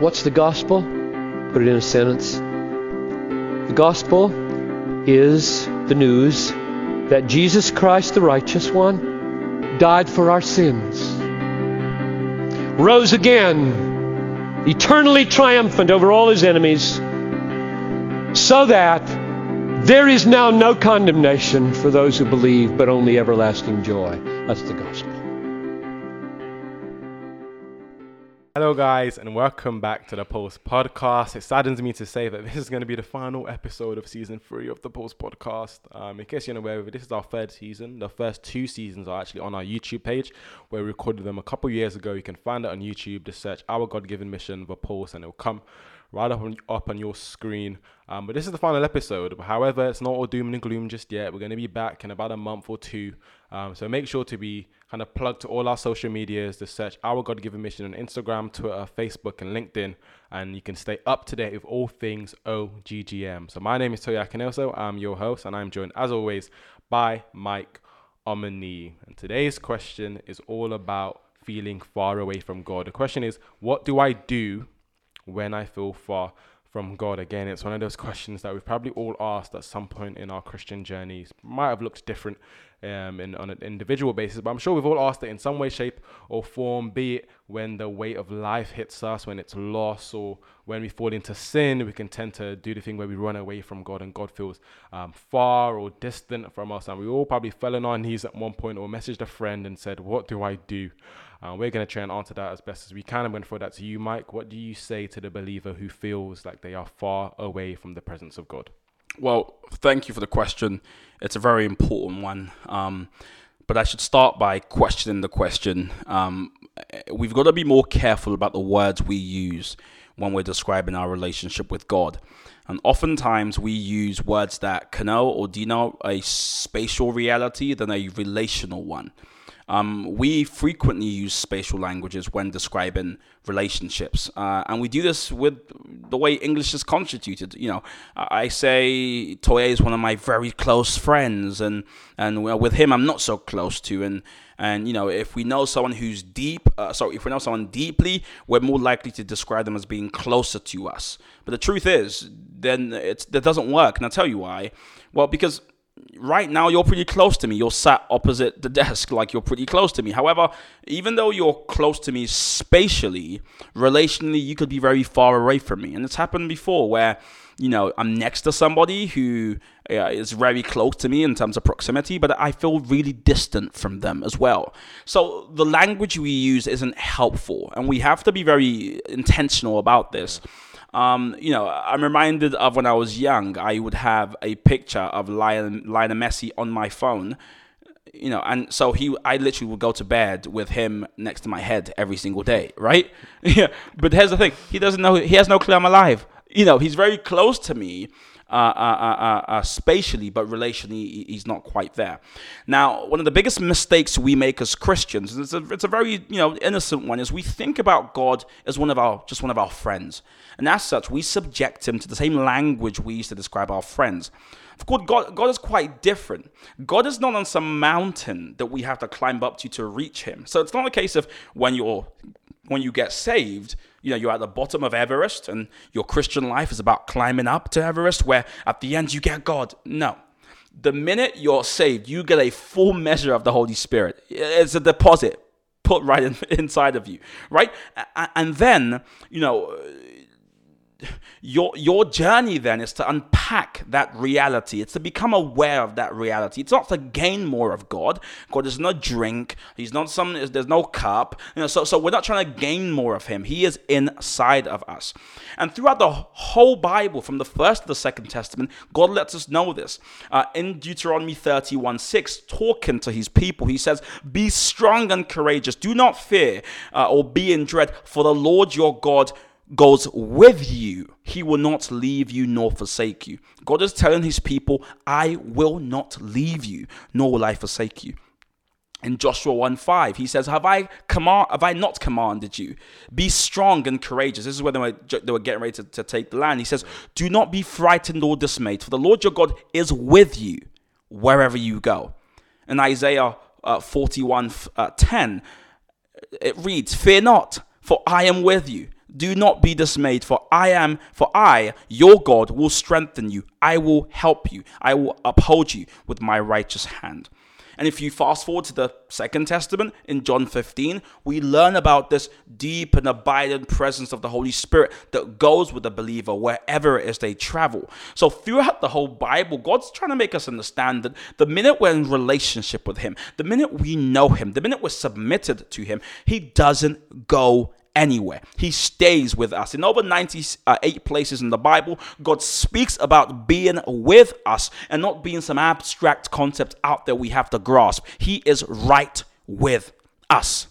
What's the gospel? Put it in a sentence. The gospel is the news that Jesus Christ, the righteous one, died for our sins, rose again, eternally triumphant over all his enemies, so that there is now no condemnation for those who believe, but only everlasting joy. That's the gospel. Hello, guys, and welcome back to the Pulse Podcast. It saddens me to say that this is going to be the final episode of season three of the Pulse Podcast. Um, in case you're not aware of it, this is our third season. The first two seasons are actually on our YouTube page, where we recorded them a couple years ago. You can find it on YouTube. Just search Our God Given Mission, The Pulse, and it'll come right up on, up on your screen. Um, but this is the final episode. However, it's not all doom and gloom just yet. We're going to be back in about a month or two. Um, so make sure to be kind of plugged to all our social medias. To search Our God Given Mission on Instagram, Twitter, Facebook, and LinkedIn. And you can stay up to date with all things OGGM. So my name is Toya Akinelso. I'm your host, and I'm joined, as always, by Mike Omani. And today's question is all about feeling far away from God. The question is, what do I do when I feel far from God. Again, it's one of those questions that we've probably all asked at some point in our Christian journeys. Might have looked different um, in, on an individual basis, but I'm sure we've all asked it in some way, shape, or form, be it when the weight of life hits us, when it's loss, or when we fall into sin, we can tend to do the thing where we run away from God and God feels um, far or distant from us. And we all probably fell on our knees at one point or messaged a friend and said, What do I do? Uh, we're going to try and answer that as best as we can. I'm going to throw that to you, Mike. What do you say to the believer who feels like they are far away from the presence of God? Well, thank you for the question. It's a very important one. Um, but I should start by questioning the question. Um, we've got to be more careful about the words we use when we're describing our relationship with God. And oftentimes we use words that connote or denote a spatial reality than a relational one. Um, we frequently use spatial languages when describing relationships, uh, and we do this with the way English is constituted. You know, I say Toye is one of my very close friends, and and with him I'm not so close to, and and you know if we know someone who's deep, uh, sorry, if we know someone deeply, we're more likely to describe them as being closer to us. But the truth is, then it's that doesn't work, and I'll tell you why. Well, because right now you're pretty close to me. You're sat opposite the desk, like you're pretty close to me. However, even though you're close to me spatially, relationally, you could be very far away from me. And it's happened before where, you know, I'm next to somebody who uh, is very close to me in terms of proximity, but I feel really distant from them as well. So the language we use isn't helpful, and we have to be very intentional about this. Um, you know, I'm reminded of when I was young, I would have a picture of Lionel, Lionel Messi on my phone you know, and so he, I literally would go to bed with him next to my head every single day, right? yeah. But here's the thing: he doesn't know, he has no clue I'm alive. You know, he's very close to me, uh, uh, uh, spatially, but relationally, he's not quite there. Now, one of the biggest mistakes we make as Christians, it's a, it's a very you know innocent one, is we think about God as one of our just one of our friends, and as such, we subject him to the same language we use to describe our friends. Of course, God, God is quite different. God is not on some mountain that we have to climb up to to reach Him. So it's not a case of when you're when you get saved, you know, you're at the bottom of Everest and your Christian life is about climbing up to Everest where at the end you get God. No. The minute you're saved, you get a full measure of the Holy Spirit. It's a deposit put right in, inside of you, right? And then, you know, your your journey then is to unpack that reality. It's to become aware of that reality. It's not to gain more of god. God is no drink. He's not some there's no cup. You know so so we're not trying to gain more of him. He is inside of us. And throughout the whole bible from the first to the second testament god lets us know this. Uh, in deuteronomy 31 6 talking to his people he says be strong and courageous. Do not fear uh, or be in dread for the lord your god goes with you. He will not leave you nor forsake you. God is telling his people, I will not leave you, nor will I forsake you. In Joshua 1 5, he says, Have I command have I not commanded you? Be strong and courageous. This is where they were, they were getting ready to, to take the land. He says, Do not be frightened or dismayed, for the Lord your God is with you wherever you go. In Isaiah uh, 41 uh, 10, it reads, Fear not, for I am with you. Do not be dismayed, for I am, for I, your God, will strengthen you. I will help you. I will uphold you with my righteous hand. And if you fast forward to the Second Testament in John 15, we learn about this deep and abiding presence of the Holy Spirit that goes with the believer wherever it is they travel. So throughout the whole Bible, God's trying to make us understand that the minute we're in relationship with Him, the minute we know Him, the minute we're submitted to Him, He doesn't go anywhere. He stays with us. In over 98 places in the Bible, God speaks about being with us and not being some abstract concept out there we have to grasp. He is right with us.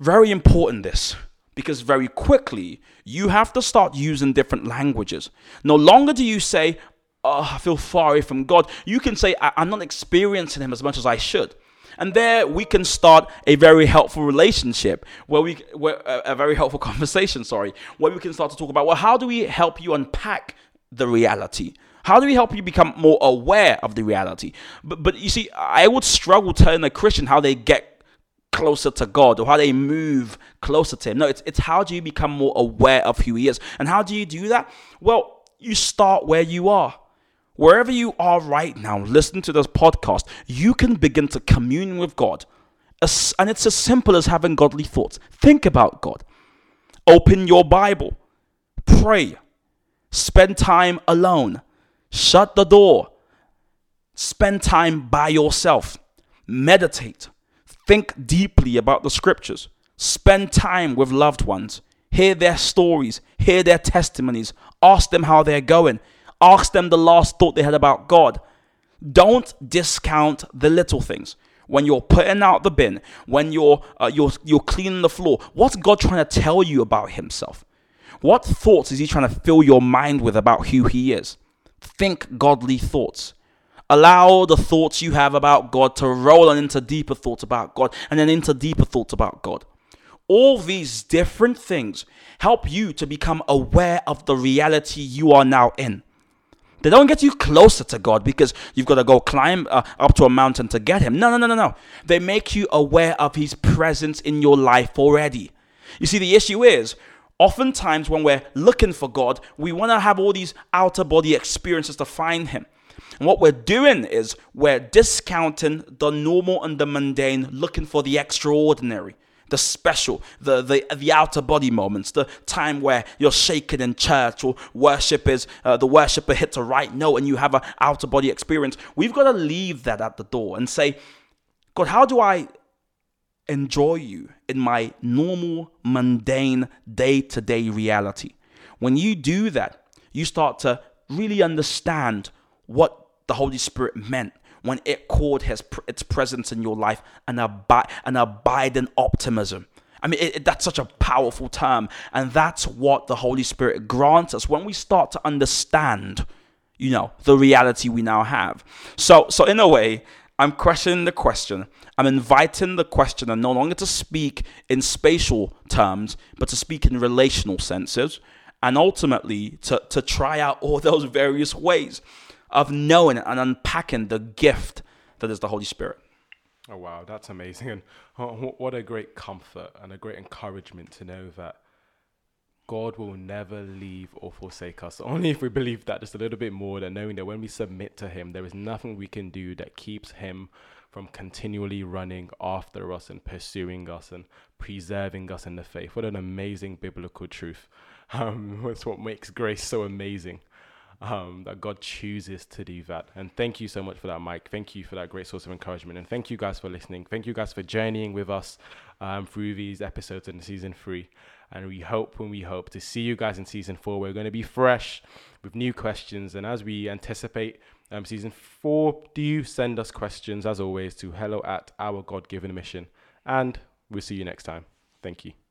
Very important this because very quickly you have to start using different languages. No longer do you say, Oh, I feel far away from God. You can say, I'm not experiencing Him as much as I should. And there we can start a very helpful relationship where we, where, a, very helpful conversation, sorry, where we can start to talk about, well, how do we help you unpack the reality? How do we help you become more aware of the reality? But, but you see, I would struggle telling a Christian how they get closer to God or how they move closer to Him. No, it's, it's how do you become more aware of who He is? And how do you do that? Well, you start where you are. Wherever you are right now, listening to this podcast, you can begin to commune with God. And it's as simple as having godly thoughts. Think about God. Open your Bible. Pray. Spend time alone. Shut the door. Spend time by yourself. Meditate. Think deeply about the scriptures. Spend time with loved ones. Hear their stories. Hear their testimonies. Ask them how they're going. Ask them the last thought they had about God. Don't discount the little things. When you're putting out the bin, when you're, uh, you're, you're cleaning the floor, what's God trying to tell you about Himself? What thoughts is He trying to fill your mind with about who He is? Think godly thoughts. Allow the thoughts you have about God to roll on into deeper thoughts about God and then into deeper thoughts about God. All these different things help you to become aware of the reality you are now in. They don't get you closer to God because you've got to go climb uh, up to a mountain to get Him. No, no, no, no, no. They make you aware of His presence in your life already. You see, the issue is oftentimes when we're looking for God, we want to have all these outer body experiences to find Him. And what we're doing is we're discounting the normal and the mundane, looking for the extraordinary the special, the, the, the outer body moments, the time where you're shaken in church or worship is, uh, the worshiper hits a right note and you have an outer body experience. We've got to leave that at the door and say, God, how do I enjoy you in my normal, mundane, day to day reality? When you do that, you start to really understand what the Holy Spirit meant when it called his, its presence in your life an, abi- an abiding optimism. I mean, it, it, that's such a powerful term. And that's what the Holy Spirit grants us when we start to understand, you know, the reality we now have. So, so in a way, I'm questioning the question. I'm inviting the questioner no longer to speak in spatial terms, but to speak in relational senses, and ultimately to, to try out all those various ways of knowing and unpacking the gift that is the Holy Spirit. Oh, wow, that's amazing. And what a great comfort and a great encouragement to know that God will never leave or forsake us. Only if we believe that just a little bit more, than knowing that when we submit to Him, there is nothing we can do that keeps Him from continually running after us and pursuing us and preserving us in the faith. What an amazing biblical truth. Um, that's what makes grace so amazing um, that God chooses to do that. And thank you so much for that, Mike. Thank you for that great source of encouragement. And thank you guys for listening. Thank you guys for journeying with us um, through these episodes in season three. And we hope when we hope to see you guys in season four, we're going to be fresh with new questions. And as we anticipate um, season four, do you send us questions as always to hello at our God given mission. And we'll see you next time. Thank you.